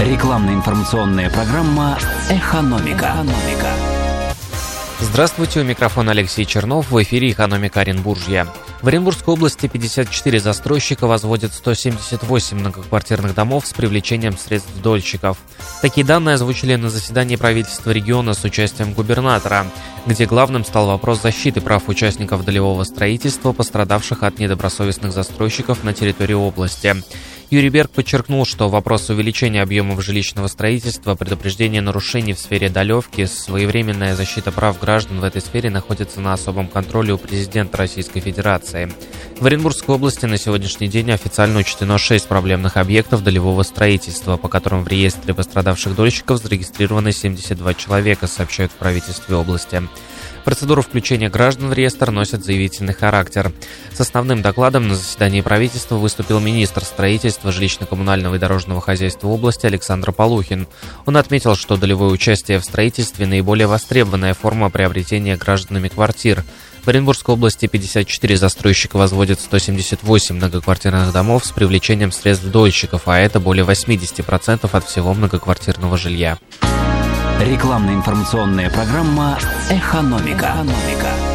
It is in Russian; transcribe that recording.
Рекламно-информационная программа «Экономика». «Экономика». Здравствуйте, у микрофона Алексей Чернов, в эфире «Экономика Оренбуржья». В Оренбургской области 54 застройщика возводят 178 многоквартирных домов с привлечением средств дольщиков. Такие данные озвучили на заседании правительства региона с участием губернатора, где главным стал вопрос защиты прав участников долевого строительства, пострадавших от недобросовестных застройщиков на территории области. Юрий Берг подчеркнул, что вопрос увеличения объемов жилищного строительства, предупреждение нарушений в сфере долевки, своевременная защита прав граждан в этой сфере находится на особом контроле у президента Российской Федерации. В Оренбургской области на сегодняшний день официально учтено 6 проблемных объектов долевого строительства, по которым в реестре пострадавших дольщиков зарегистрированы 72 человека, сообщают в правительстве области. Процедура включения граждан в реестр носит заявительный характер. С основным докладом на заседании правительства выступил министр строительства, жилищно-коммунального и дорожного хозяйства области Александр Полухин. Он отметил, что долевое участие в строительстве – наиболее востребованная форма приобретения гражданами квартир. В Оренбургской области 54 застройщика возводят 178 многоквартирных домов с привлечением средств дольщиков, а это более 80% от всего многоквартирного жилья. Рекламно-информационная программа «Экономика». «Экономика».